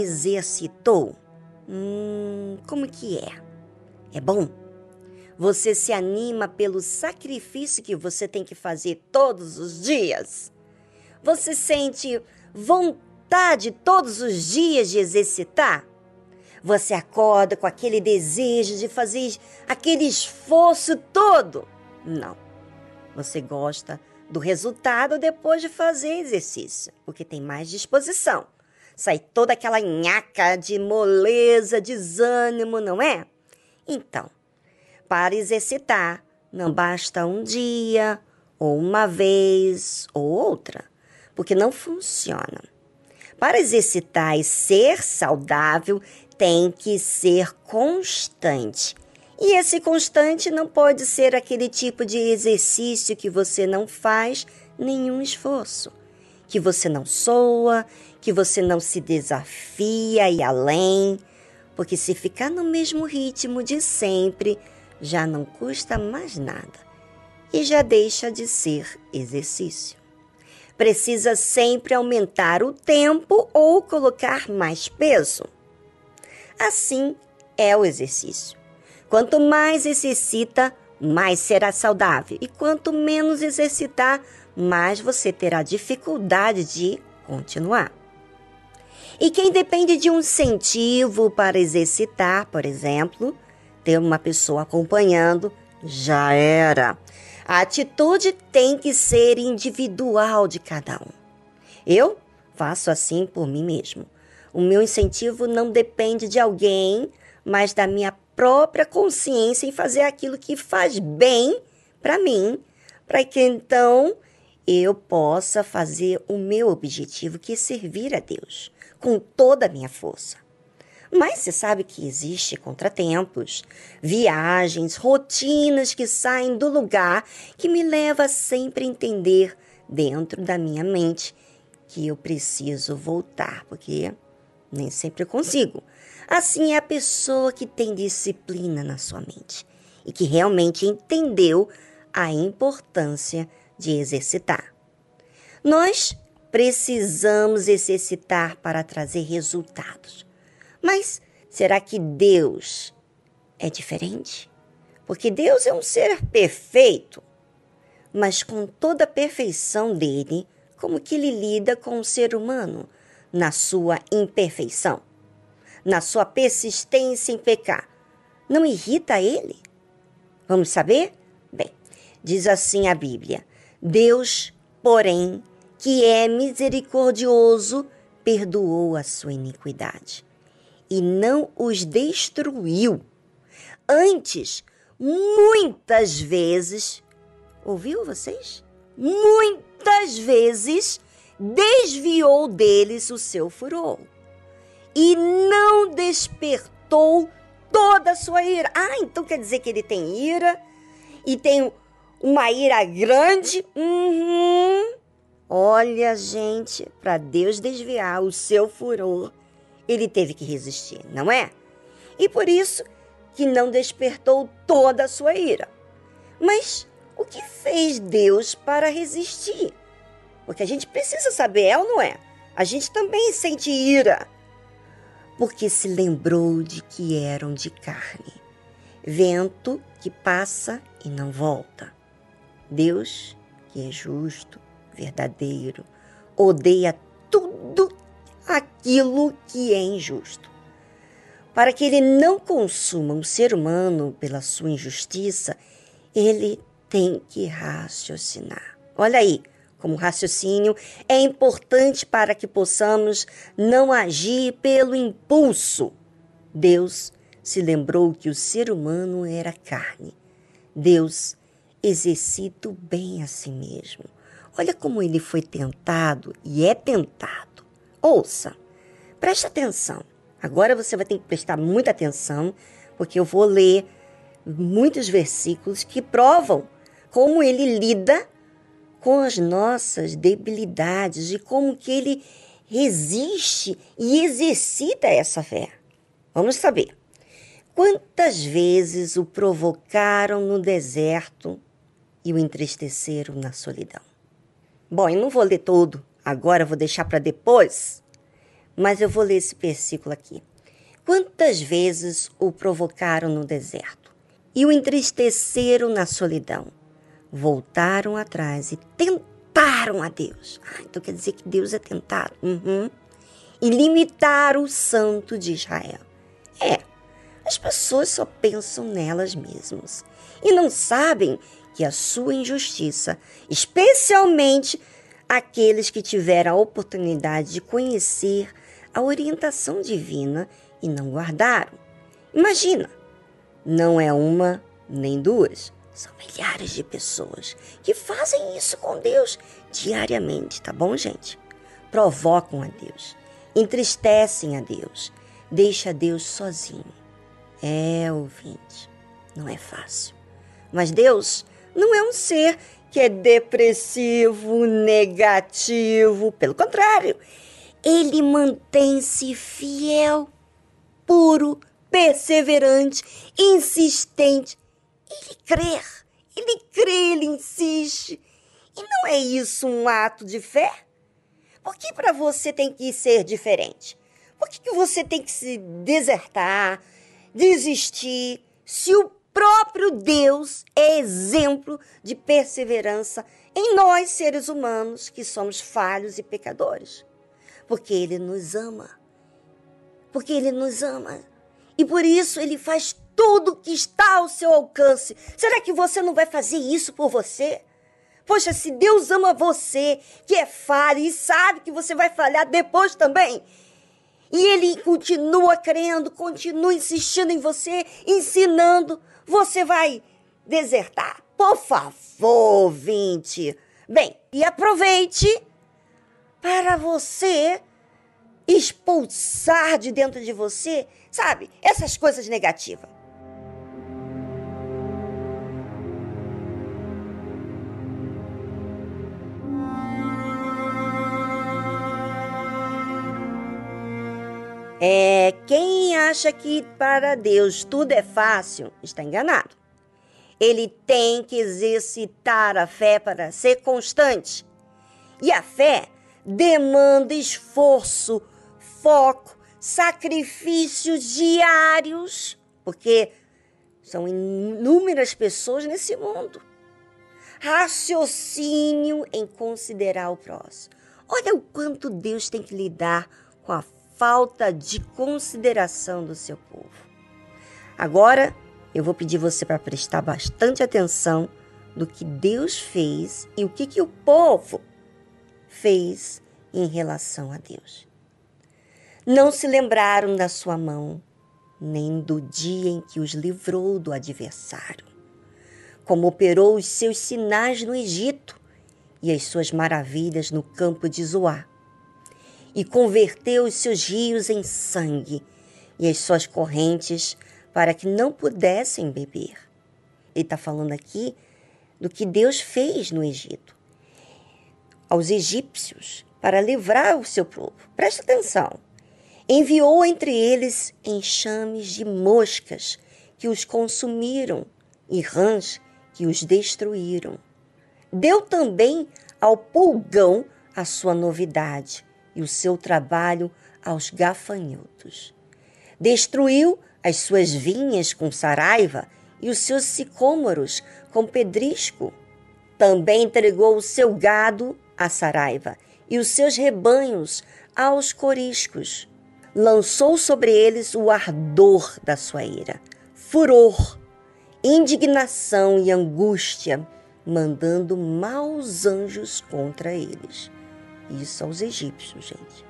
exercitou? Hum, como que é? É bom? Você se anima pelo sacrifício que você tem que fazer todos os dias? Você sente vontade todos os dias de exercitar? Você acorda com aquele desejo de fazer aquele esforço todo? Não. Você gosta do resultado depois de fazer exercício, porque tem mais disposição. Sai toda aquela nhaca de moleza, desânimo, não é? Então, para exercitar, não basta um dia, ou uma vez, ou outra, porque não funciona. Para exercitar e ser saudável, tem que ser constante. E esse constante não pode ser aquele tipo de exercício que você não faz nenhum esforço, que você não soa, que você não se desafia e além, porque se ficar no mesmo ritmo de sempre, já não custa mais nada e já deixa de ser exercício. Precisa sempre aumentar o tempo ou colocar mais peso. Assim é o exercício. Quanto mais exercita, mais será saudável. E quanto menos exercitar, mais você terá dificuldade de continuar. E quem depende de um incentivo para exercitar, por exemplo, ter uma pessoa acompanhando, já era. A atitude tem que ser individual de cada um. Eu faço assim por mim mesmo. O meu incentivo não depende de alguém, mas da minha própria consciência em fazer aquilo que faz bem para mim, para que então eu possa fazer o meu objetivo, que é servir a Deus, com toda a minha força. Mas você sabe que existe contratempos, viagens, rotinas que saem do lugar que me leva sempre a entender dentro da minha mente que eu preciso voltar, porque nem sempre consigo. Assim é a pessoa que tem disciplina na sua mente e que realmente entendeu a importância de exercitar. Nós precisamos exercitar para trazer resultados. Mas será que Deus é diferente? Porque Deus é um ser perfeito, mas com toda a perfeição dele, como que ele lida com o ser humano na sua imperfeição? na sua persistência em pecar, não irrita ele? Vamos saber? Bem, diz assim a Bíblia: Deus, porém, que é misericordioso, perdoou a sua iniquidade e não os destruiu. Antes, muitas vezes, ouviu vocês? Muitas vezes desviou deles o seu furor e não despertou toda a sua ira. Ah, então quer dizer que ele tem ira e tem uma ira grande? Uhum. Olha, gente, para Deus desviar o seu furor, ele teve que resistir, não é? E por isso que não despertou toda a sua ira. Mas o que fez Deus para resistir? Porque a gente precisa saber, é ou não é? A gente também sente ira porque se lembrou de que eram de carne, vento que passa e não volta. Deus, que é justo, verdadeiro, odeia tudo aquilo que é injusto. Para que ele não consuma um ser humano pela sua injustiça, ele tem que raciocinar. Olha aí, como raciocínio é importante para que possamos não agir pelo impulso. Deus se lembrou que o ser humano era carne. Deus exercita o bem a si mesmo. Olha como ele foi tentado e é tentado. Ouça, preste atenção. Agora você vai ter que prestar muita atenção, porque eu vou ler muitos versículos que provam como ele lida com as nossas debilidades e como que ele resiste e exercita essa fé. Vamos saber. Quantas vezes o provocaram no deserto e o entristeceram na solidão? Bom, eu não vou ler todo, agora vou deixar para depois. Mas eu vou ler esse versículo aqui. Quantas vezes o provocaram no deserto e o entristeceram na solidão? Voltaram atrás e tentaram a Deus. Ah, então quer dizer que Deus é tentado. Uhum. E limitaram o santo de Israel. É, as pessoas só pensam nelas mesmas e não sabem que a sua injustiça, especialmente aqueles que tiveram a oportunidade de conhecer a orientação divina e não guardaram. Imagina, não é uma nem duas, são milhares de pessoas que fazem isso com Deus diariamente, tá bom, gente? Provocam a Deus, entristecem a Deus, deixa Deus sozinho. É, ouvinte, não é fácil. Mas Deus não é um ser que é depressivo, negativo. Pelo contrário, ele mantém-se fiel puro, perseverante, insistente. Ele crê, ele crê, ele insiste. E não é isso um ato de fé? Por que para você tem que ser diferente? Por que, que você tem que se desertar, desistir, se o próprio Deus é exemplo de perseverança em nós, seres humanos, que somos falhos e pecadores? Porque Ele nos ama porque Ele nos ama. E por isso Ele faz tudo que está ao seu alcance. Será que você não vai fazer isso por você? Poxa, se Deus ama você, que é falho e sabe que você vai falhar depois também, e Ele continua crendo, continua insistindo em você, ensinando, você vai desertar. Por favor, vinte. Bem, e aproveite para você expulsar de dentro de você, sabe, essas coisas negativas. É, quem acha que para Deus tudo é fácil, está enganado. Ele tem que exercitar a fé para ser constante. E a fé demanda esforço, foco, sacrifícios diários, porque são inúmeras pessoas nesse mundo. Raciocínio em considerar o próximo. Olha o quanto Deus tem que lidar com a falta de consideração do seu povo. Agora, eu vou pedir você para prestar bastante atenção do que Deus fez e o que, que o povo fez em relação a Deus não se lembraram da sua mão, nem do dia em que os livrou do adversário, como operou os seus sinais no Egito e as suas maravilhas no campo de Zoá, e converteu os seus rios em sangue e as suas correntes para que não pudessem beber. Ele está falando aqui do que Deus fez no Egito aos egípcios para livrar o seu povo. Presta atenção. Enviou entre eles enxames de moscas que os consumiram e rãs que os destruíram. Deu também ao pulgão a sua novidade e o seu trabalho aos gafanhotos. Destruiu as suas vinhas com saraiva e os seus sicômoros com pedrisco. Também entregou o seu gado à saraiva e os seus rebanhos aos coriscos lançou sobre eles o ardor da sua ira, furor, indignação e angústia, mandando maus anjos contra eles. Isso aos egípcios, gente.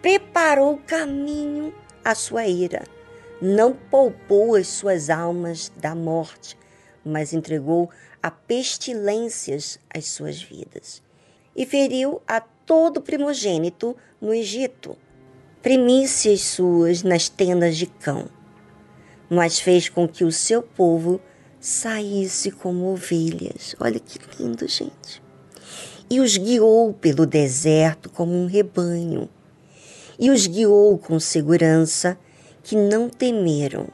Preparou o caminho à sua ira, não poupou as suas almas da morte, mas entregou a pestilências as suas vidas. E feriu a todo primogênito no Egito, primícias suas nas tendas de cão, mas fez com que o seu povo saísse como ovelhas. Olha que lindo, gente. E os guiou pelo deserto como um rebanho, e os guiou com segurança, que não temeram.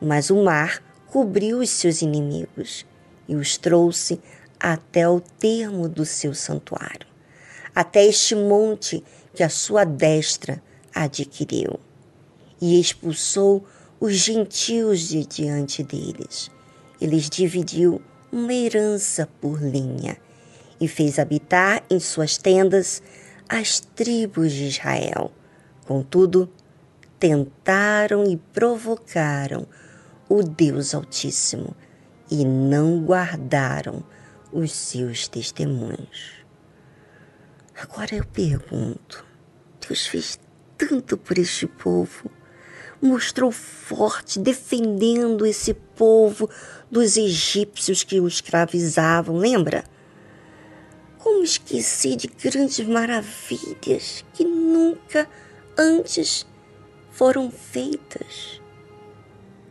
Mas o mar cobriu os seus inimigos e os trouxe até o termo do seu santuário, até este monte que a sua destra adquiriu e expulsou os gentios de diante deles. Eles dividiu uma herança por linha e fez habitar em suas tendas as tribos de Israel. Contudo, tentaram e provocaram o Deus Altíssimo e não guardaram os seus testemunhos. Agora eu pergunto: Deus fez tanto por este povo, mostrou forte, defendendo esse povo dos egípcios que o escravizavam, lembra? Como esquecer de grandes maravilhas que nunca antes foram feitas?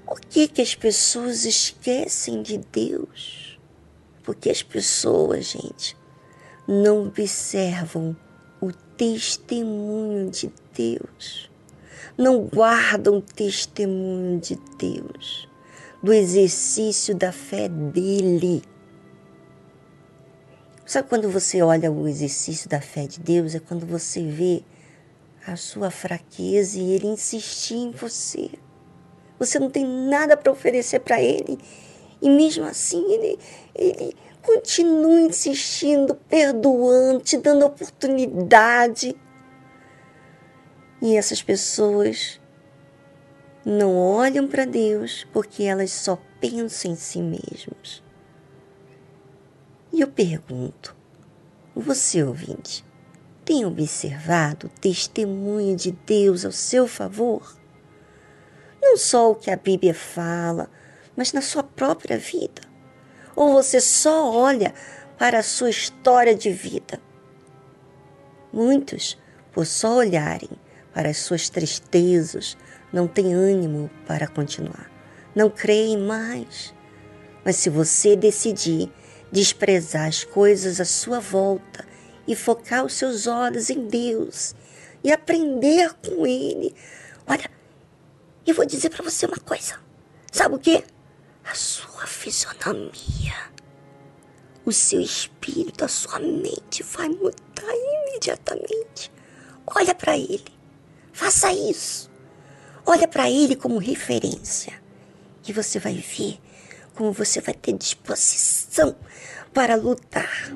Por que, que as pessoas esquecem de Deus? Porque as pessoas, gente, não observam o testemunho de Deus, não guardam o testemunho de Deus, do exercício da fé dele. Sabe quando você olha o exercício da fé de Deus? É quando você vê a sua fraqueza e ele insistir em você. Você não tem nada para oferecer para ele. E mesmo assim, ele, ele continua insistindo, perdoando, te dando oportunidade. E essas pessoas não olham para Deus porque elas só pensam em si mesmas. E eu pergunto, você ouvinte, tem observado o testemunho de Deus ao seu favor? Não só o que a Bíblia fala, mas na sua própria vida. Ou você só olha para a sua história de vida? Muitos, por só olharem para as suas tristezas, não têm ânimo para continuar, não creem mais. Mas se você decidir desprezar as coisas à sua volta e focar os seus olhos em Deus e aprender com Ele. Olha, eu vou dizer para você uma coisa. Sabe o que? A sua fisionomia, o seu espírito, a sua mente vai mudar imediatamente. Olha para Ele. Faça isso. Olha para Ele como referência. E você vai ver como você vai ter disposição para lutar.